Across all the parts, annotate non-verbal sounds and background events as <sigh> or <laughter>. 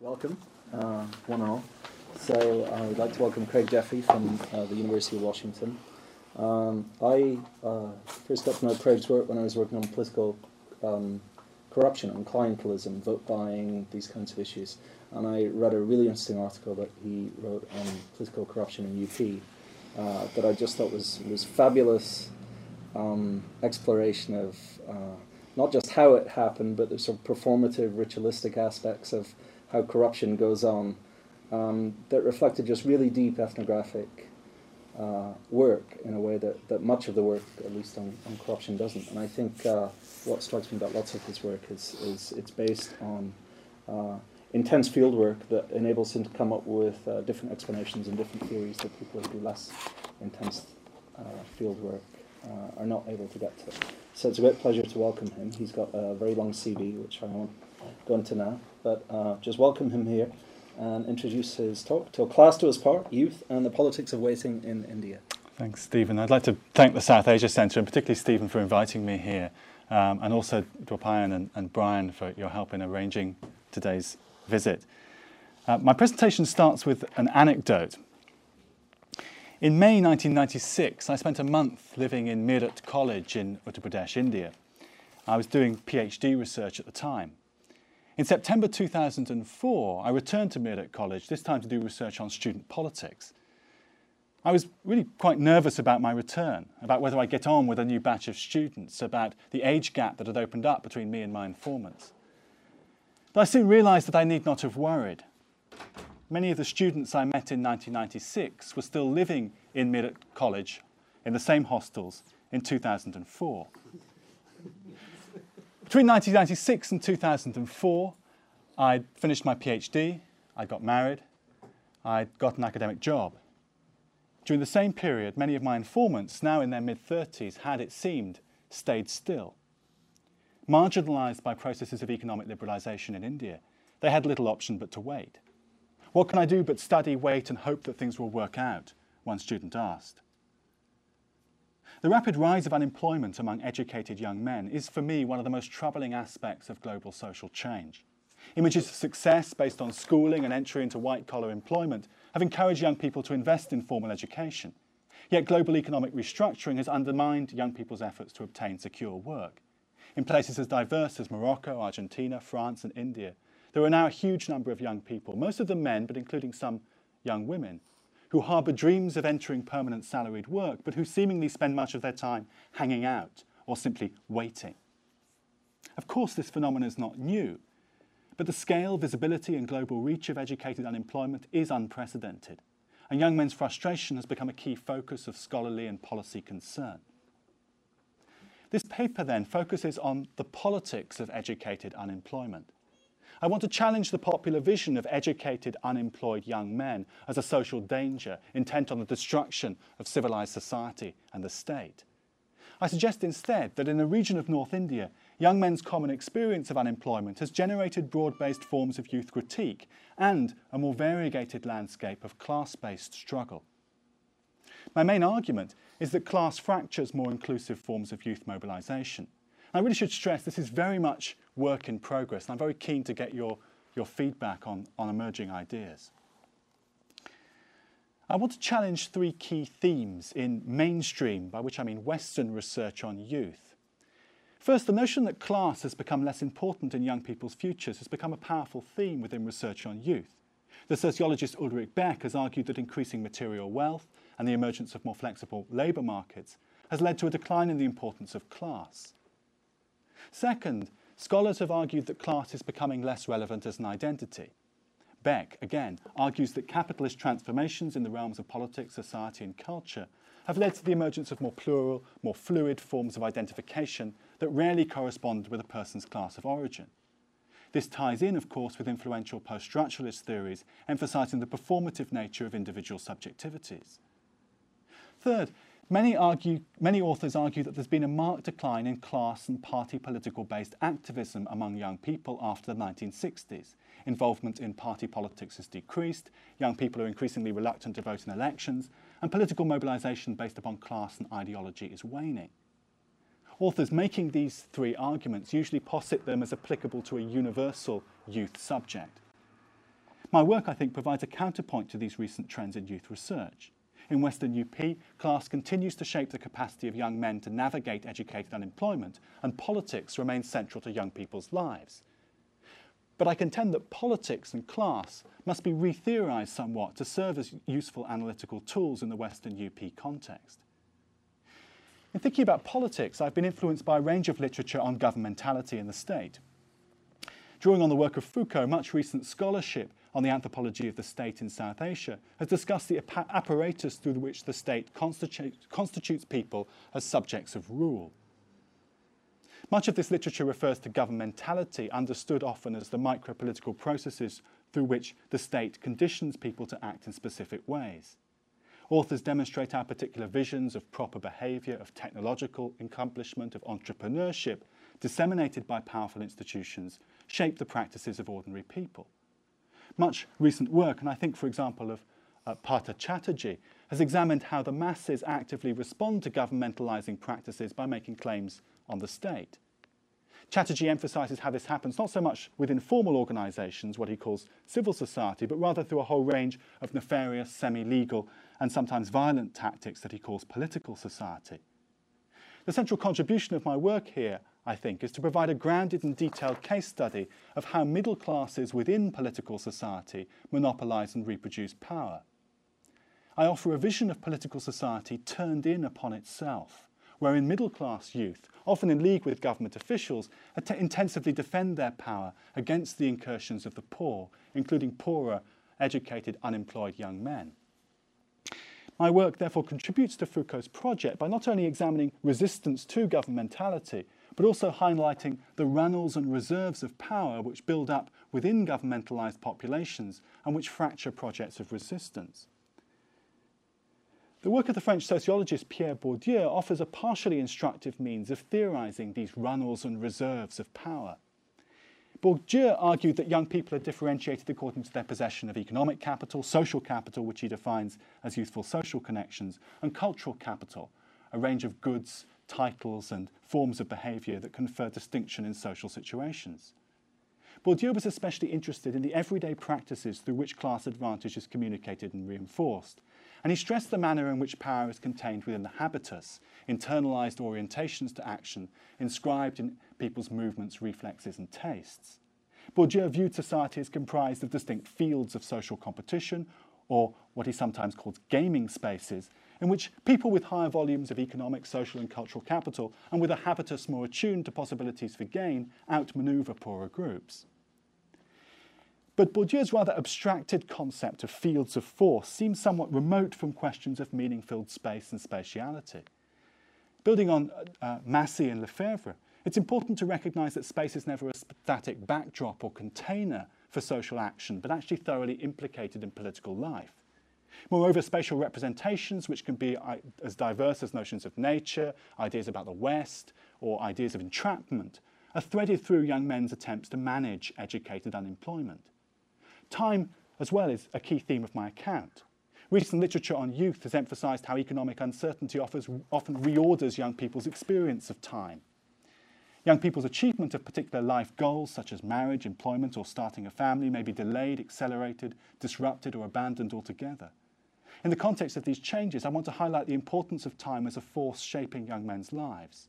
Welcome, uh, one and all. So I would like to welcome Craig Jeffrey from uh, the University of Washington. Um, I uh, first got to know Craig's work when I was working on political um, corruption on clientelism, vote buying, these kinds of issues. And I read a really interesting article that he wrote on political corruption in UP uh, that I just thought was, was fabulous um, exploration of uh, not just how it happened, but the sort of performative, ritualistic aspects of how corruption goes on um, that reflected just really deep ethnographic uh, work in a way that, that much of the work, at least on, on corruption, doesn't. And I think uh, what strikes me about lots of his work is, is it's based on uh, intense field work that enables him to come up with uh, different explanations and different theories that people who do less intense uh, field work uh, are not able to get to. So it's a great pleasure to welcome him. He's got a very long CV, which I won't go to now, but uh, just welcome him here and introduce his talk to a class to his part, youth and the politics of waiting in India. Thanks, Stephen. I'd like to thank the South Asia Centre and particularly Stephen for inviting me here, um, and also Dwaipayan and, and Brian for your help in arranging today's visit. Uh, my presentation starts with an anecdote. In May 1996, I spent a month living in Meerut College in Uttar Pradesh, India. I was doing PhD research at the time. In September 2004, I returned to Meerut College, this time to do research on student politics. I was really quite nervous about my return, about whether I'd get on with a new batch of students, about the age gap that had opened up between me and my informants. But I soon realised that I need not have worried. Many of the students I met in 1996 were still living in Meerut College in the same hostels in 2004. Between 1996 and 2004, I'd finished my PhD, I got married, I'd got an academic job. During the same period, many of my informants, now in their mid 30s, had, it seemed, stayed still. Marginalised by processes of economic liberalisation in India, they had little option but to wait. What can I do but study, wait, and hope that things will work out? One student asked. The rapid rise of unemployment among educated young men is, for me, one of the most troubling aspects of global social change. Images of success based on schooling and entry into white collar employment have encouraged young people to invest in formal education. Yet global economic restructuring has undermined young people's efforts to obtain secure work. In places as diverse as Morocco, Argentina, France, and India, there are now a huge number of young people, most of them men, but including some young women, who harbour dreams of entering permanent salaried work, but who seemingly spend much of their time hanging out or simply waiting. Of course, this phenomenon is not new, but the scale, visibility, and global reach of educated unemployment is unprecedented, and young men's frustration has become a key focus of scholarly and policy concern. This paper then focuses on the politics of educated unemployment I want to challenge the popular vision of educated, unemployed young men as a social danger intent on the destruction of civilized society and the state. I suggest instead that in the region of North India, young men's common experience of unemployment has generated broad based forms of youth critique and a more variegated landscape of class based struggle. My main argument is that class fractures more inclusive forms of youth mobilisation. I really should stress this is very much work in progress, and I'm very keen to get your, your feedback on, on emerging ideas. I want to challenge three key themes in mainstream, by which I mean Western research on youth. First, the notion that class has become less important in young people's futures has become a powerful theme within research on youth. The sociologist Ulrich Beck has argued that increasing material wealth and the emergence of more flexible labour markets has led to a decline in the importance of class. Second, scholars have argued that class is becoming less relevant as an identity. Beck, again, argues that capitalist transformations in the realms of politics, society, and culture have led to the emergence of more plural, more fluid forms of identification that rarely correspond with a person's class of origin. This ties in, of course, with influential post structuralist theories emphasizing the performative nature of individual subjectivities. Third, Many, argue, many authors argue that there's been a marked decline in class and party political based activism among young people after the 1960s. Involvement in party politics has decreased, young people are increasingly reluctant to vote in elections, and political mobilisation based upon class and ideology is waning. Authors making these three arguments usually posit them as applicable to a universal youth subject. My work, I think, provides a counterpoint to these recent trends in youth research. In Western UP, class continues to shape the capacity of young men to navigate educated unemployment, and politics remains central to young people's lives. But I contend that politics and class must be retheorized somewhat to serve as useful analytical tools in the Western UP context. In thinking about politics, I've been influenced by a range of literature on governmentality in the state. Drawing on the work of Foucault, much recent scholarship on the anthropology of the state in South Asia, has discussed the apparatus through which the state constitutes, constitutes people as subjects of rule. Much of this literature refers to governmentality, understood often as the micro-political processes through which the state conditions people to act in specific ways. Authors demonstrate our particular visions of proper behaviour, of technological accomplishment, of entrepreneurship, disseminated by powerful institutions, shape the practices of ordinary people. Much recent work, and I think, for example, of uh, Partha Chatterjee, has examined how the masses actively respond to governmentalizing practices by making claims on the state. Chatterjee emphasizes how this happens not so much within formal organizations, what he calls civil society, but rather through a whole range of nefarious, semi-legal, and sometimes violent tactics that he calls political society. The central contribution of my work here I think, is to provide a grounded and detailed case study of how middle classes within political society monopolise and reproduce power. I offer a vision of political society turned in upon itself, wherein middle class youth, often in league with government officials, intensively defend their power against the incursions of the poor, including poorer, educated, unemployed young men. My work therefore contributes to Foucault's project by not only examining resistance to governmentality, but also highlighting the runnels and reserves of power which build up within governmentalised populations and which fracture projects of resistance. The work of the French sociologist Pierre Bourdieu offers a partially instructive means of theorising these runnels and reserves of power. Bourdieu argued that young people are differentiated according to their possession of economic capital, social capital, which he defines as youthful social connections, and cultural capital, a range of goods, titles and forms of behaviour that confer distinction in social situations. Bourdieu was especially interested in the everyday practices through which class advantage is communicated and reinforced, and he stressed the manner in which power is contained within the habitus, internalised orientations to action, inscribed in people's movements, reflexes and tastes. Bourdieu viewed society as comprised of distinct fields of social competition, or what he sometimes calls gaming spaces, in which people with higher volumes of economic, social, and cultural capital, and with a habitus more attuned to possibilities for gain, outmaneuver poorer groups. But Bourdieu's rather abstracted concept of fields of force seems somewhat remote from questions of meaning-filled space and spatiality. Building on uh, Massey and Lefebvre, it's important to recognise that space is never a static backdrop or container for social action, but actually thoroughly implicated in political life. Moreover, spatial representations, which can be uh, as diverse as notions of nature, ideas about the West, or ideas of entrapment, are threaded through young men's attempts to manage educated unemployment. Time, as well, is a key theme of my account. Recent literature on youth has emphasised how economic uncertainty offers, often reorders young people's experience of time. Young people's achievement of particular life goals, such as marriage, employment, or starting a family, may be delayed, accelerated, disrupted, or abandoned altogether. In the context of these changes, I want to highlight the importance of time as a force shaping young men's lives.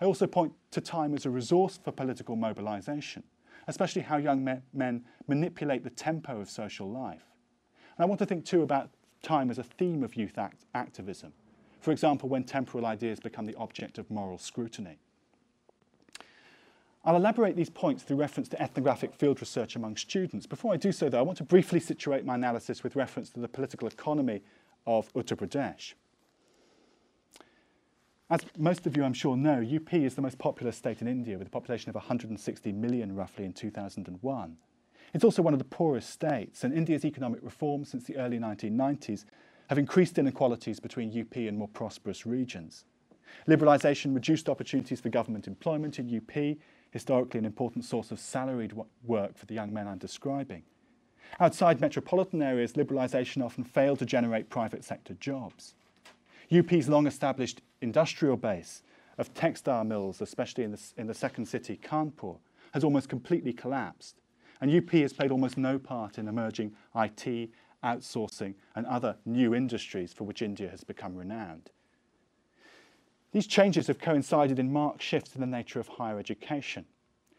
I also point to time as a resource for political mobilisation, especially how young me men manipulate the tempo of social life. And I want to think too about time as a theme of youth act activism, for example, when temporal ideas become the object of moral scrutiny. I'll elaborate these points through reference to ethnographic field research among students. Before I do so, though, I want to briefly situate my analysis with reference to the political economy of Uttar Pradesh. As most of you, I'm sure, know, UP is the most populous state in India with a population of 160 million roughly in 2001. It's also one of the poorest states, and India's economic reforms since the early 1990s have increased inequalities between UP and more prosperous regions. Liberalisation reduced opportunities for government employment in UP, historically an important source of salaried work for the young men I'm describing. Outside metropolitan areas, liberalisation often failed to generate private sector jobs. UP's long-established industrial base of textile mills, especially in the, in the second city, Kanpur, has almost completely collapsed. And UP has played almost no part in emerging IT, outsourcing, and other new industries for which India has become renowned. These changes have coincided in marked shifts in the nature of higher education.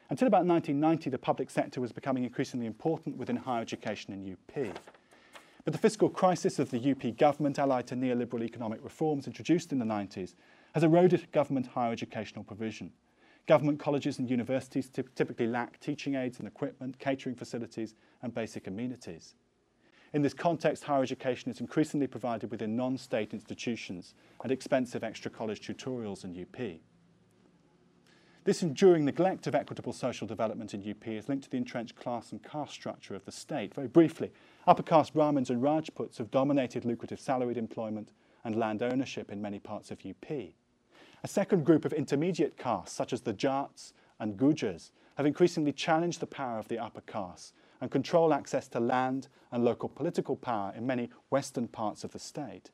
Until about 1990, the public sector was becoming increasingly important within higher education in UP. But the fiscal crisis of the UP government, allied to neoliberal economic reforms introduced in the 90s, has eroded government higher educational provision. Government colleges and universities typically lack teaching aids and equipment, catering facilities, and basic amenities. In this context, higher education is increasingly provided within non-state institutions and expensive extra college tutorials in UP. This enduring neglect of equitable social development in UP is linked to the entrenched class and caste structure of the state. Very briefly, upper caste Brahmins and Rajputs have dominated lucrative salaried employment and land ownership in many parts of UP. A second group of intermediate castes, such as the Jats and Gujars, have increasingly challenged the power of the upper caste and control access to land and local political power in many western parts of the state.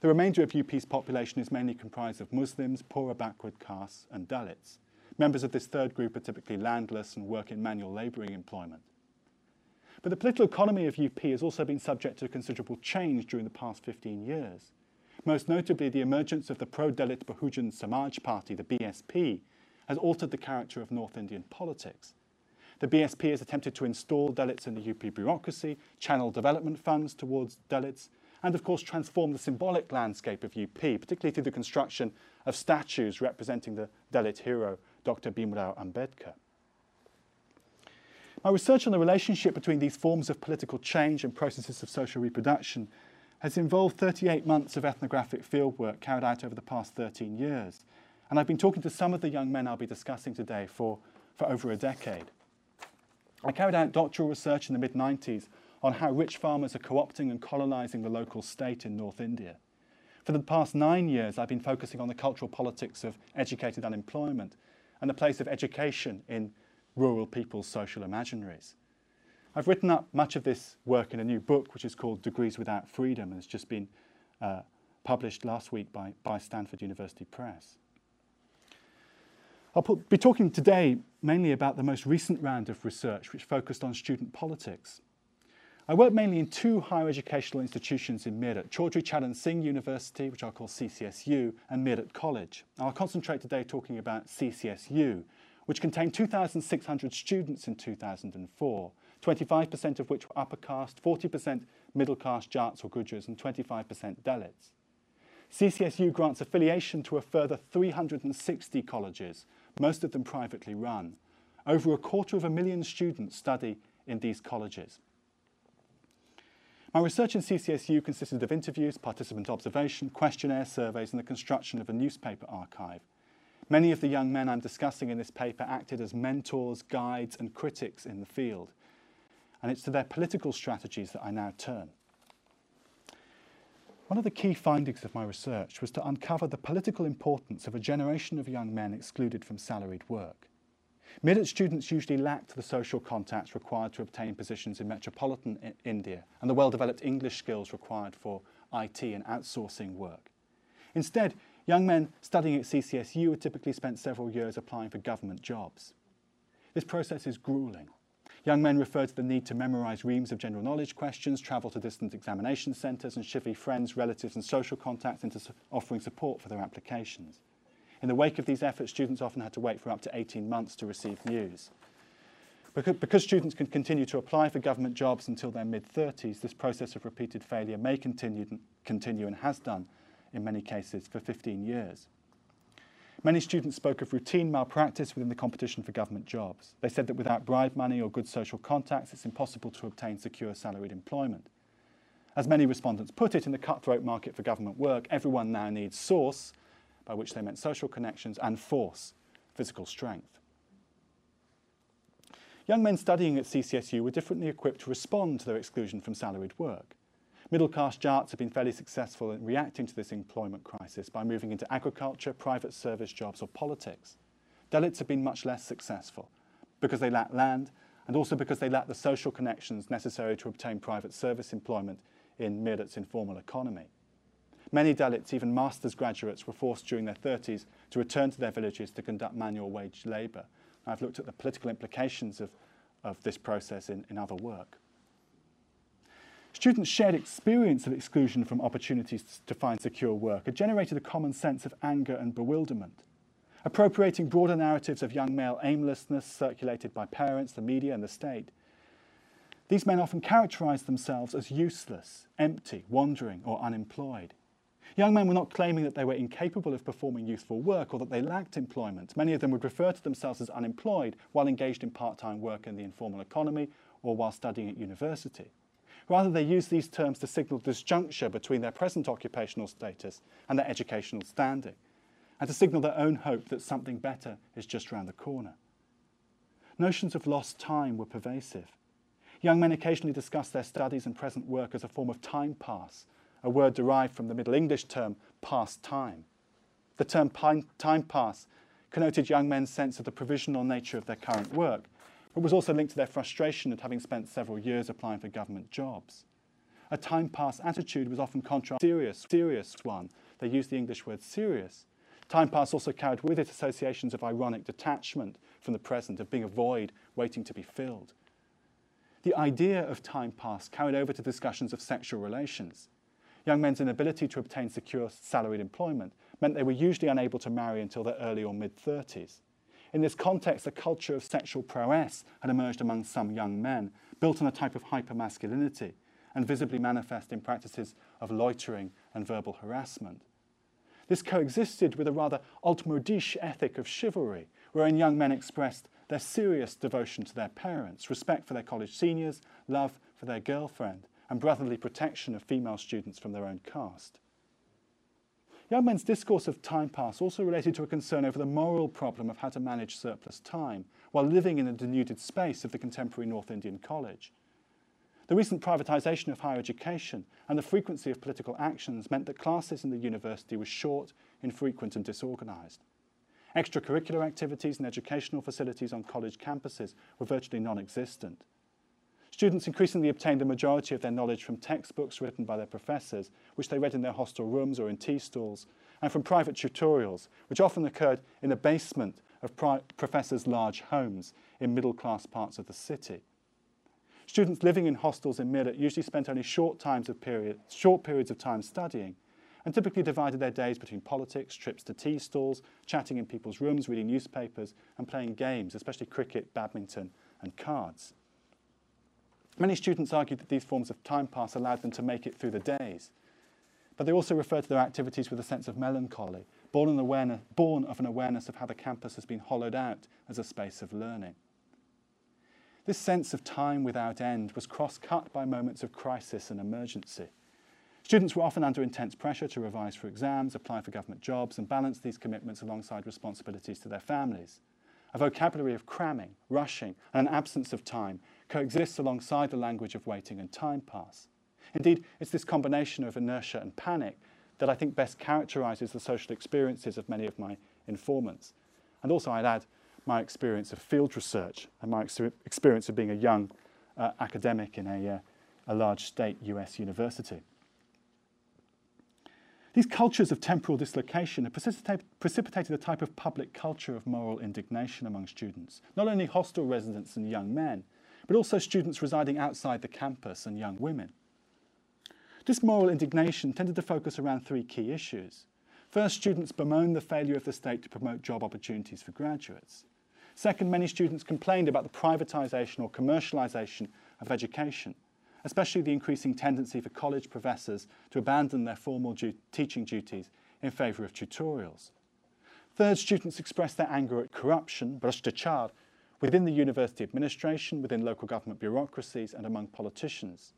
The remainder of UP's population is mainly comprised of Muslims, poorer backward castes, and Dalits. Members of this third group are typically landless and work in manual labouring employment. But the political economy of UP has also been subject to considerable change during the past 15 years. Most notably, the emergence of the pro-Dalit Bahujan Samaj Party, the BSP, has altered the character of North Indian politics. The BSP has attempted to install Dalits in the UP bureaucracy, channel development funds towards Dalits, and of course transform the symbolic landscape of UP, particularly through the construction of statues representing the Dalit hero, Dr. Bhimrao Ambedkar. My research on the relationship between these forms of political change and processes of social reproduction has involved 38 months of ethnographic fieldwork carried out over the past 13 years. And I've been talking to some of the young men I'll be discussing today for, for over a decade. I carried out doctoral research in the mid 90s on how rich farmers are co opting and colonising the local state in North India. For the past nine years, I've been focusing on the cultural politics of educated unemployment and the place of education in rural people's social imaginaries. I've written up much of this work in a new book, which is called Degrees Without Freedom, and it's just been uh, published last week by, by Stanford University Press. I'll put, be talking today mainly about the most recent round of research, which focused on student politics. I work mainly in two higher educational institutions in Meerut, Chaudhry Charan Singh University, which I'll call CCSU, and Meerut College. I'll concentrate today talking about CCSU, which contained 2,600 students in 2004, 25% of which were upper caste, 40% middle caste Jats or Gujars, and 25% Dalits. CCSU grants affiliation to a further 360 colleges, most of them privately run. Over a quarter of a million students study in these colleges. My research in CCSU consisted of interviews, participant observation, questionnaire surveys, and the construction of a newspaper archive. Many of the young men I'm discussing in this paper acted as mentors, guides, and critics in the field. And it's to their political strategies that I now turn. One of the key findings of my research was to uncover the political importance of a generation of young men excluded from salaried work. Meerut students usually lacked the social contacts required to obtain positions in metropolitan I India and the well-developed English skills required for IT and outsourcing work. Instead, young men studying at CCSU typically spent several years applying for government jobs. This process is grueling. Young men refer to the need to memorize reams of general knowledge questions, travel to distant examination centres and chivvy friends, relatives and social contacts into offering support for their applications. In the wake of these efforts, students often had to wait for up to 18 months to receive news. Because, because students can continue to apply for government jobs until their mid-30s, this process of repeated failure may continue, continue and has done, in many cases, for 15 years. Many students spoke of routine malpractice within the competition for government jobs. They said that without bribe money or good social contacts, it's impossible to obtain secure salaried employment. As many respondents put it, in the cutthroat market for government work, everyone now needs source, by which they meant social connections, and force, physical strength. Young men studying at CCSU were differently equipped to respond to their exclusion from salaried work. Middle class Jats have been fairly successful in reacting to this employment crisis by moving into agriculture, private service jobs, or politics. Dalits have been much less successful because they lack land and also because they lack the social connections necessary to obtain private service employment in Meerut's informal economy. Many Dalits, even master's graduates, were forced during their 30s to return to their villages to conduct manual wage labour. I've looked at the political implications of, of this process in, in other work. Students' shared experience of exclusion from opportunities to find secure work had generated a common sense of anger and bewilderment. Appropriating broader narratives of young male aimlessness circulated by parents, the media, and the state, these men often characterized themselves as useless, empty, wandering, or unemployed. Young men were not claiming that they were incapable of performing useful work or that they lacked employment. Many of them would refer to themselves as unemployed while engaged in part time work in the informal economy or while studying at university. Rather, they use these terms to signal disjuncture between their present occupational status and their educational standing, and to signal their own hope that something better is just round the corner. Notions of lost time were pervasive. Young men occasionally discussed their studies and present work as a form of time pass, a word derived from the Middle English term past time. The term time pass connoted young men's sense of the provisional nature of their current work but was also linked to their frustration at having spent several years applying for government jobs. A time pass attitude was often contrasted serious, serious one. They used the English word serious. Time pass also carried with it associations of ironic detachment from the present, of being a void waiting to be filled. The idea of time pass carried over to discussions of sexual relations. Young men's inability to obtain secure salaried employment meant they were usually unable to marry until their early or mid 30s. In this context, a culture of sexual prowess had emerged among some young men, built on a type of hypermasculinity and visibly manifest in practices of loitering and verbal harassment. This coexisted with a rather altmodisch ethic of chivalry, wherein young men expressed their serious devotion to their parents, respect for their college seniors, love for their girlfriend, and brotherly protection of female students from their own caste. Young men's discourse of time pass also related to a concern over the moral problem of how to manage surplus time while living in the denuded space of the contemporary North Indian College. The recent privatisation of higher education and the frequency of political actions meant that classes in the university were short, infrequent, and disorganised. Extracurricular activities and educational facilities on college campuses were virtually non existent. Students increasingly obtained the majority of their knowledge from textbooks written by their professors, which they read in their hostel rooms or in tea stalls, and from private tutorials, which often occurred in the basement of professors' large homes in middle class parts of the city. Students living in hostels in Meerut usually spent only short, times of period, short periods of time studying and typically divided their days between politics, trips to tea stalls, chatting in people's rooms, reading newspapers, and playing games, especially cricket, badminton, and cards. Many students argued that these forms of time pass allowed them to make it through the days. But they also refer to their activities with a sense of melancholy, born, awareness, born of an awareness of how the campus has been hollowed out as a space of learning. This sense of time without end was cross cut by moments of crisis and emergency. Students were often under intense pressure to revise for exams, apply for government jobs, and balance these commitments alongside responsibilities to their families. A vocabulary of cramming, rushing, and an absence of time coexists alongside the language of waiting and time pass. Indeed, it's this combination of inertia and panic that I think best characterizes the social experiences of many of my informants. And also, I'd add my experience of field research and my ex experience of being a young uh, academic in a, uh, a large state US university. These cultures of temporal dislocation have precipitated a type of public culture of moral indignation among students, not only hostel residents and young men, but also students residing outside the campus and young women. This moral indignation tended to focus around three key issues. First, students bemoaned the failure of the state to promote job opportunities for graduates. Second, many students complained about the privatisation or commercialisation of education, especially the increasing tendency for college professors to abandon their formal du teaching duties in favour of tutorials. Third, students expressed their anger at corruption, bhrashtachar, within the university administration, within local government bureaucracies, and among politicians.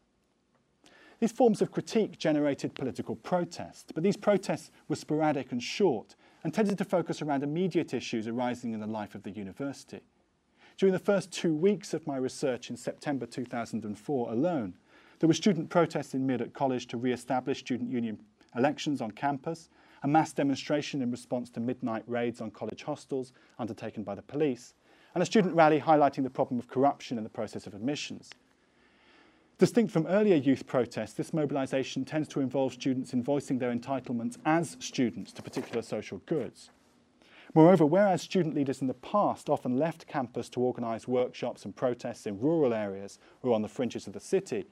These forms of critique generated political protest, but these protests were sporadic and short and tended to focus around immediate issues arising in the life of the university. During the first two weeks of my research in September 2004 alone, there were student protests in Meerut College to re-establish student union elections on campus, a mass demonstration in response to midnight raids on college hostels undertaken by the police, and a student rally highlighting the problem of corruption in the process of admissions. Distinct from earlier youth protests, this mobilisation tends to involve students in voicing their entitlements as students to particular social goods. Moreover, whereas student leaders in the past often left campus to organise workshops and protests in rural areas or on the fringes of the city,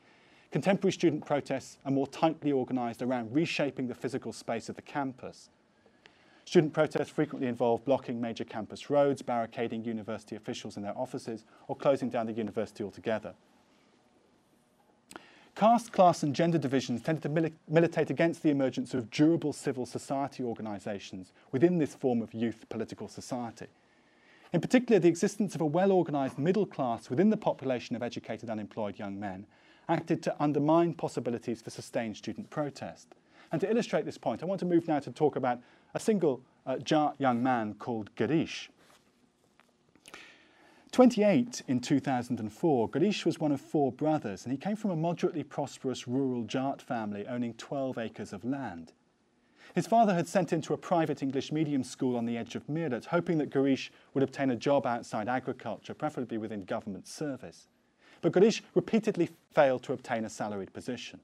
contemporary student protests are more tightly organised around reshaping the physical space of the campus. Student protests frequently involve blocking major campus roads, barricading university officials in their offices, or closing down the university altogether. Caste, class, and gender divisions tended to mili militate against the emergence of durable civil society organisations within this form of youth political society. In particular, the existence of a well organised middle class within the population of educated unemployed young men acted to undermine possibilities for sustained student protest. And to illustrate this point, I want to move now to talk about a single uh, Jat young man called Girish. 28 in 2004, Girish was one of four brothers, and he came from a moderately prosperous rural Jat family owning 12 acres of land. His father had sent him to a private English medium school on the edge of Meerut, hoping that Girish would obtain a job outside agriculture, preferably within government service. But Girish repeatedly failed to obtain a salaried position.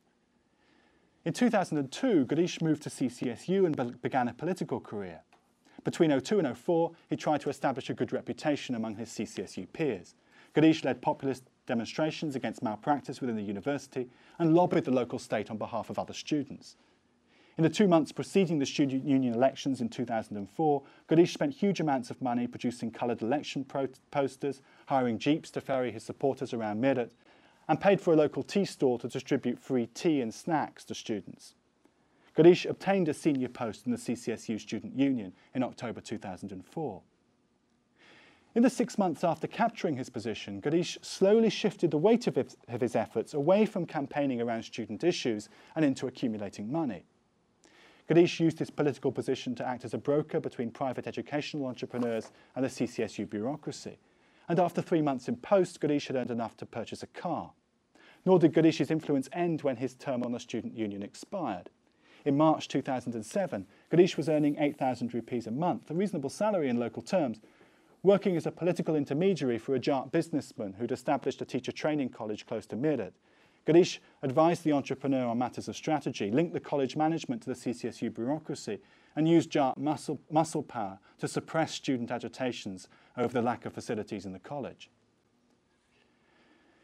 In 2002, Girish moved to CCSU and began a political career. Between 02 and 04, he tried to establish a good reputation among his CCSU peers. Girish led populist demonstrations against malpractice within the university and lobbied the local state on behalf of other students. In the two months preceding the student union elections in 2004, Girish spent huge amounts of money producing coloured election posters, hiring jeeps to ferry his supporters around Meerut, and paid for a local tea store to distribute free tea and snacks to students. Girish obtained a senior post in the CCSU Student Union in October 2004. In the six months after capturing his position, Girish slowly shifted the weight of his, of his, efforts away from campaigning around student issues and into accumulating money. Girish used his political position to act as a broker between private educational entrepreneurs and the CCSU bureaucracy. And after three months in post, Girish had earned enough to purchase a car. Nor did Girish's influence end when his term on the student union expired. In March 2007, Girish was earning 8,000 rupees a month, a reasonable salary in local terms, working as a political intermediary for a Jat businessman who'd established a teacher training college close to Meerut. Girish advised the entrepreneur on matters of strategy, linked the college management to the CCSU bureaucracy, and used Jat muscle, muscle power to suppress student agitations over the lack of facilities in the college.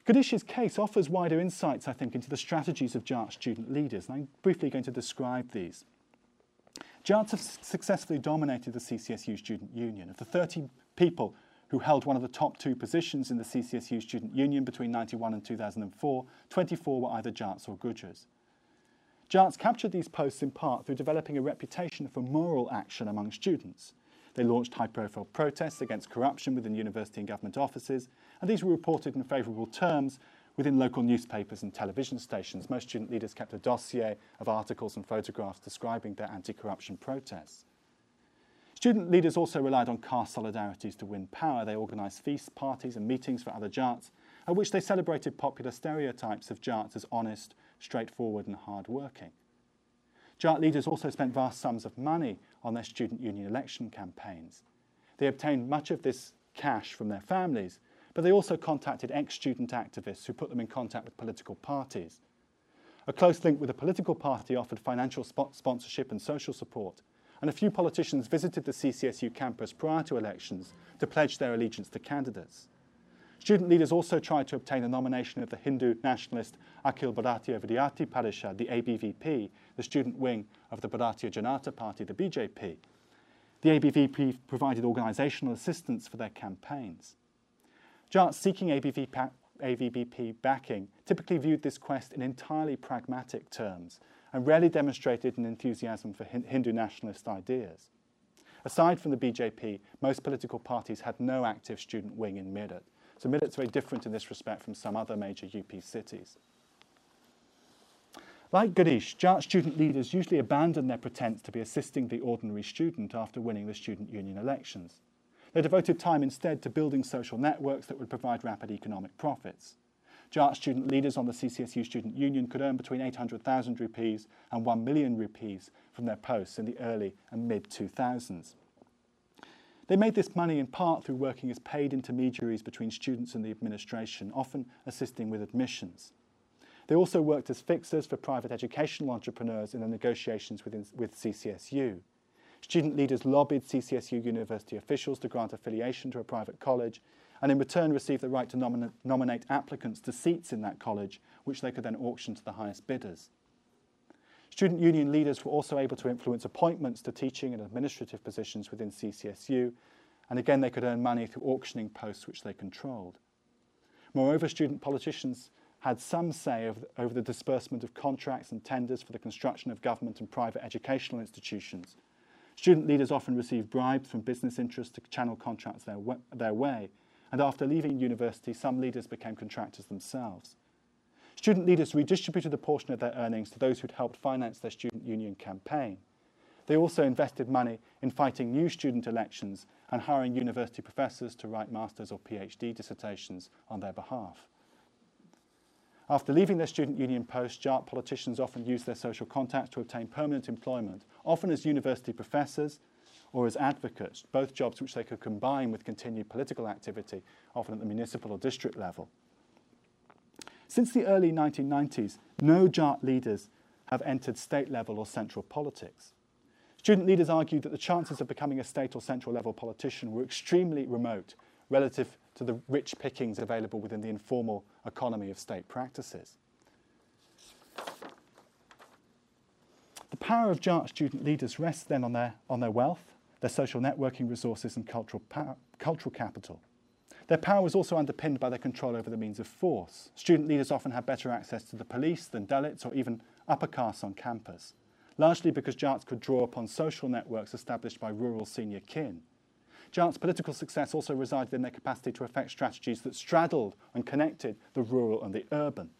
Girish's case offers wider insights, I think, into the strategies of Jat student leaders, and I'm briefly going to describe these. Jats have successfully dominated the CCSU Student Union. Of the 30 people who held one of the top two positions in the CCSU Student Union between 1991 and 2004, 24 were either Jats or Gujars. Jats captured these posts in part through developing a reputation for moral action among students. They launched high-profile protests against corruption within university and government offices, and these were reported in favourable terms within local newspapers and television stations. Most student leaders kept a dossier of articles and photographs describing their anti-corruption protests. Student leaders also relied on caste solidarities to win power. They organised feasts, parties and meetings for other Jats, at which they celebrated popular stereotypes of Jats as honest, straightforward and hard-working. Jat leaders also spent vast sums of money on their student union election campaigns. They obtained much of this cash from their families, but they also contacted ex-student activists who put them in contact with political parties. A close link with a political party offered financial sponsorship and social support, and a few politicians visited the CCSU campus prior to elections to pledge their allegiance to candidates. Student leaders also tried to obtain a nomination of the Hindu nationalist Akhil Bharatiya Vidyarthi Parishad, the ABVP, the student wing of the Bharatiya Janata Party, the BJP. The ABVP provided organisational assistance for their campaigns. Jats seeking ABVP, backing typically viewed this quest in entirely pragmatic terms and rarely demonstrated an enthusiasm for Hindu nationalist ideas. Aside from the BJP, most political parties had no active student wing in Meerut, so Meerut's very different in this respect from some other major UP cities. Like Girish, Jat student leaders usually abandon their pretense to be assisting the ordinary student after winning the student union elections. They devoted time instead to building social networks that would provide rapid economic profits. Jat student leaders on the CCSU Student Union could earn between 800,000 rupees and 1 million rupees from their posts in the early and mid-2000s. They made this money in part through working as paid intermediaries between students and the administration, often assisting with admissions. They also worked as fixers for private educational entrepreneurs in the negotiations within, with CCSU. Student leaders lobbied CCSU university officials to grant affiliation to a private college and in return received the right to nomin nominate applicants to seats in that college, which they could then auction to the highest bidders. Student union leaders were also able to influence appointments to teaching and administrative positions within CCSU, and again they could earn money through auctioning posts which they controlled. Moreover, student politicians had some say over the, over the disbursement of contracts and tenders for the construction of government and private educational institutions. Student leaders often received bribes from business interests to channel contracts their, their way, and after leaving university, some leaders became contractors themselves. Student leaders redistributed a portion of their earnings to those who'd helped finance their student union campaign. They also invested money in fighting new student elections and hiring university professors to write master's or PhD dissertations on their behalf. After leaving their student union posts, Jat politicians often used their social contacts to obtain permanent employment, often as university professors or as advocates, both jobs which they could combine with continued political activity, often at the municipal or district level. Since the early 1990s, no Jat leaders have entered state level or central politics. Student leaders argued that the chances of becoming a state or central level politician were extremely remote relative to the rich pickings available within the informal economy of state practices. The power of Jat student leaders rests then on their, on their wealth, their social networking resources and cultural, power, cultural capital. Their power was also underpinned by their control over the means of force. Student leaders often had better access to the police than Dalits or even upper castes on campus, largely because Jats could draw upon social networks established by rural senior kin. Jat's political success also resided in their capacity to effect strategies that straddled and connected the rural and the urban.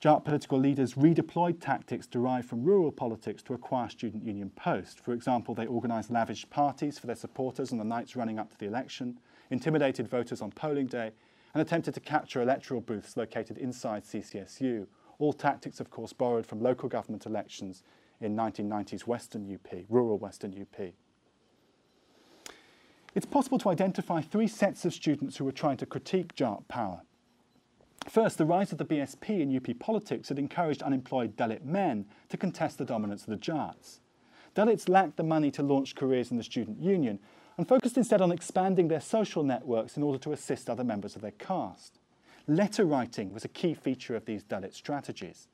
Jat political leaders redeployed tactics derived from rural politics to acquire student union posts. For example, they organised lavish parties for their supporters on the nights running up to the election, intimidated voters on polling day, and attempted to capture electoral booths located inside CCSU. All tactics, of course, borrowed from local government elections in 1990s Western UP, rural Western UP. It's possible to identify three sets of students who were trying to critique Jat power. First, the rise of the BSP in UP politics had encouraged unemployed Dalit men to contest the dominance of the Jats. Dalits lacked the money to launch careers in the student union and focused instead on expanding their social networks in order to assist other members of their caste. Letter writing was a key feature of these Dalit strategies.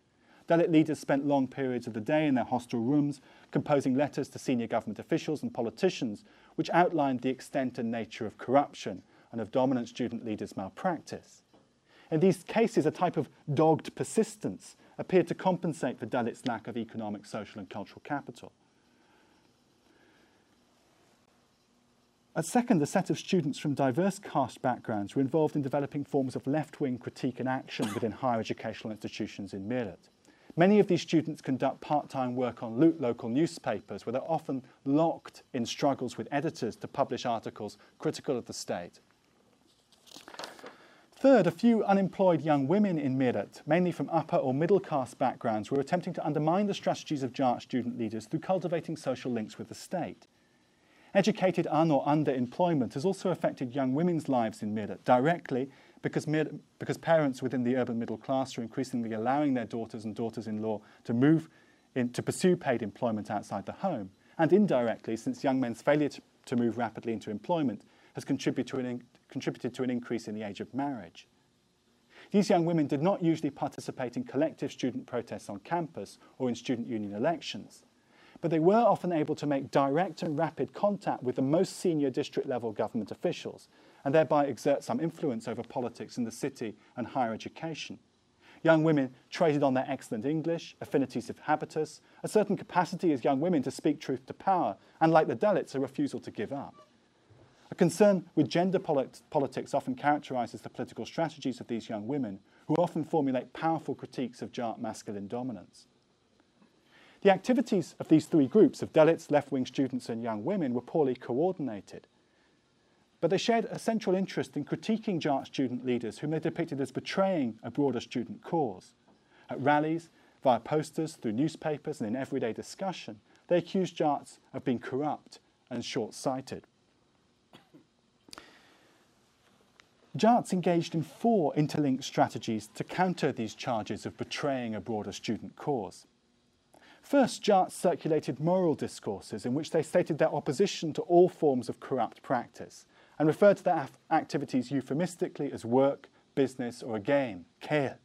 Dalit leaders spent long periods of the day in their hostel rooms composing letters to senior government officials and politicians which outlined the extent and nature of corruption and of dominant student leaders' malpractice. In these cases, a type of dogged persistence appeared to compensate for Dalit's lack of economic, social, and cultural capital. At second, a set of students from diverse caste backgrounds were involved in developing forms of left wing critique and action within higher educational institutions in Meerut. Many of these students conduct part time work on local newspapers where they're often locked in struggles with editors to publish articles critical of the state. Third, a few unemployed young women in Meerut, mainly from upper or middle caste backgrounds, were attempting to undermine the strategies of Jat student leaders through cultivating social links with the state. Educated un or underemployment has also affected young women's lives in Meerut directly because, because parents within the urban middle class are increasingly allowing their daughters and daughters-in-law to move in, to pursue paid employment outside the home, and indirectly, since young men's failure to, to move rapidly into employment has contributed to, an, contributed to an increase in the age of marriage. These young women did not usually participate in collective student protests on campus or in student union elections, but they were often able to make direct and rapid contact with the most senior district level government officials and thereby exert some influence over politics in the city and higher education. Young women traded on their excellent English, affinities of habitus, a certain capacity as young women to speak truth to power, and like the Dalits, a refusal to give up. A concern with gender polit politics often characterizes the political strategies of these young women, who often formulate powerful critiques of Jat masculine dominance. The activities of these three groups of Dalits, left wing students, and young women were poorly coordinated. But they shared a central interest in critiquing Jat student leaders, whom they depicted as betraying a broader student cause. At rallies, via posters, through newspapers, and in everyday discussion, they accused Jats of being corrupt and short sighted. Jats engaged in four interlinked strategies to counter these charges of betraying a broader student cause. First, Jats circulated moral discourses in which they stated their opposition to all forms of corrupt practice and referred to their activities euphemistically as work, business, or a game, khel.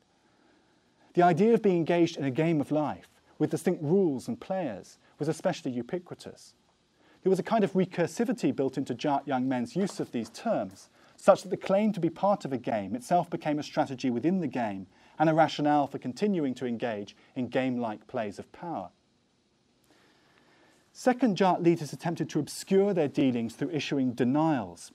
The idea of being engaged in a game of life with distinct rules and players was especially ubiquitous. There was a kind of recursivity built into Jat young men's use of these terms, such that the claim to be part of a game itself became a strategy within the game and a rationale for continuing to engage in game like plays of power. Second, Jat leaders attempted to obscure their dealings through issuing denials.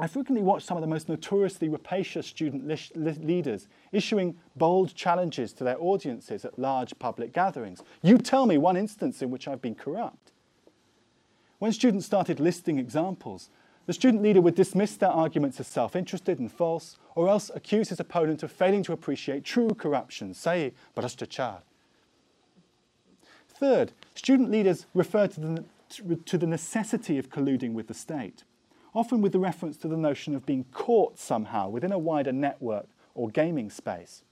I frequently watch some of the most notoriously rapacious student leaders issuing bold challenges to their audiences at large public gatherings. You tell me one instance in which I've been corrupt. When students started listing examples, the student leader would dismiss their arguments as self interested and false, or else accuse his opponent of failing to appreciate true corruption, say, bhrashtachar. Third, student leaders refer to the, to the necessity of colluding with the state, often with the reference to the notion of being caught somehow within a wider network or gaming space.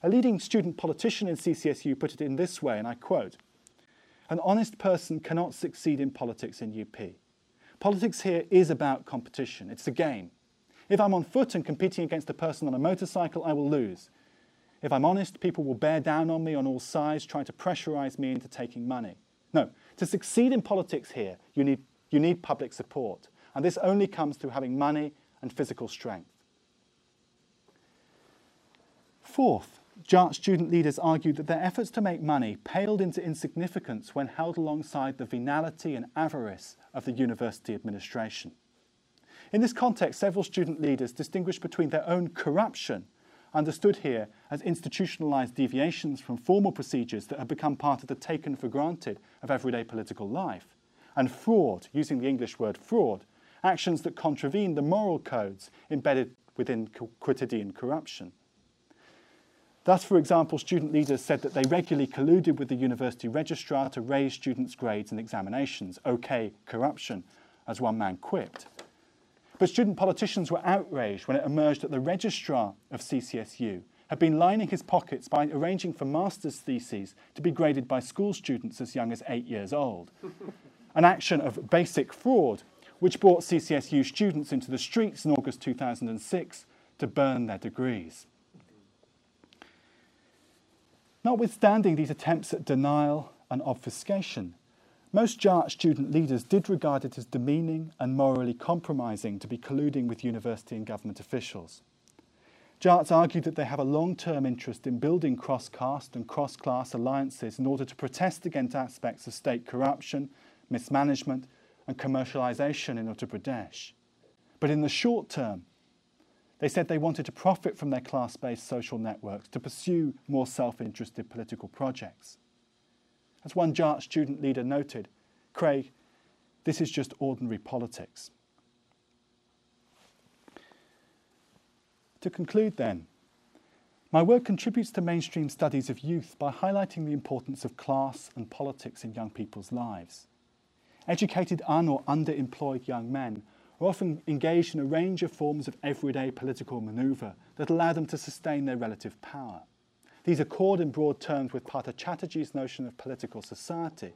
A leading student politician in CCSU put it in this way, and I quote An honest person cannot succeed in politics in UP. Politics here is about competition, it's a game. If I'm on foot and competing against a person on a motorcycle, I will lose. If I'm honest, people will bear down on me on all sides, trying to pressurize me into taking money. No, to succeed in politics here, you need, you need public support. And this only comes through having money and physical strength. Fourth, Jat student leaders argued that their efforts to make money paled into insignificance when held alongside the venality and avarice of the university administration. In this context, several student leaders distinguished between their own corruption, understood here as institutionalized deviations from formal procedures that have become part of the taken for granted of everyday political life, and fraud, using the English word fraud, actions that contravene the moral codes embedded within quotidian corruption. Thus, for example, student leaders said that they regularly colluded with the university registrar to raise students' grades and examinations. OK, corruption, as one man quipped. But student politicians were outraged when it emerged that the registrar of CCSU had been lining his pockets by arranging for master's theses to be graded by school students as young as eight years old. <laughs> An action of basic fraud which brought CCSU students into the streets in August 2006 to burn their degrees. Notwithstanding these attempts at denial and obfuscation, most Jat student leaders did regard it as demeaning and morally compromising to be colluding with university and government officials. Jats argued that they have a long-term interest in building cross-caste and cross-class alliances in order to protest against aspects of state corruption, mismanagement and commercialisation in Uttar Pradesh. But in the short term, they said they wanted to profit from their class based social networks to pursue more self interested political projects. As one Jat student leader noted, Craig, this is just ordinary politics. To conclude, then, my work contributes to mainstream studies of youth by highlighting the importance of class and politics in young people's lives. Educated un or underemployed young men are often engaged in a range of forms of everyday political manoeuvre that allow them to sustain their relative power. These accord in broad terms with Partha Chatterjee's notion of political society.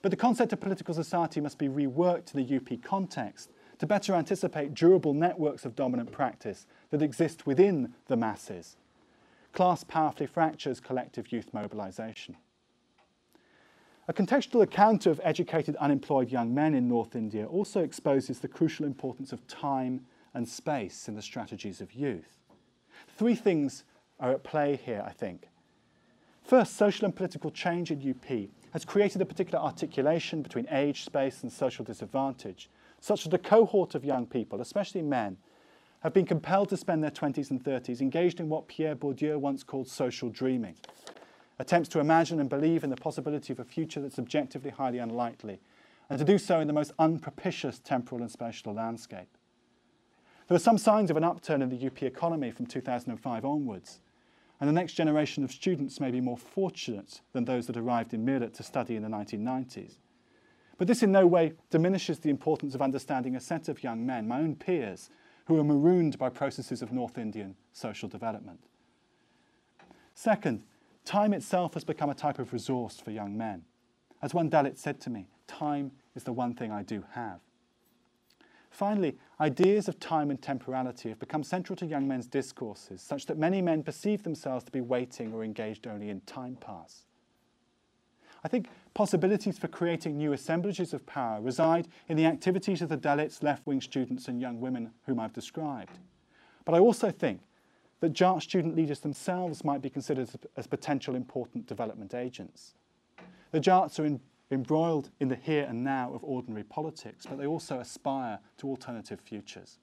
But the concept of political society must be reworked in the UP context to better anticipate durable networks of dominant practice that exist within the masses. Class powerfully fractures collective youth mobilisation. A contextual account of educated unemployed young men in North India also exposes the crucial importance of time and space in the strategies of youth. Three things are at play here, I think. First, social and political change in UP has created a particular articulation between age, space, and social disadvantage, such that a cohort of young people, especially men, have been compelled to spend their 20s and 30s engaged in what Pierre Bourdieu once called social dreaming, attempts to imagine and believe in the possibility of a future that's objectively highly unlikely, and to do so in the most unpropitious temporal and spatial landscape. There are some signs of an upturn in the UP economy from 2005 onwards, and the next generation of students may be more fortunate than those that arrived in Meerut to study in the 1990s. But this in no way diminishes the importance of understanding a set of young men, my own peers, who are marooned by processes of North Indian social development. Second, time itself has become a type of resource for young men. As one Dalit said to me, time is the one thing I do have. Finally, ideas of time and temporality have become central to young men's discourses, such that many men perceive themselves to be waiting or engaged only in time pass. I think possibilities for creating new assemblages of power reside in the activities of the Dalits, left wing students, and young women whom I've described. But I also think that Jat student leaders themselves might be considered as potential important development agents. The Jats are in embroiled in the here and now of ordinary politics, but they also aspire to alternative futures.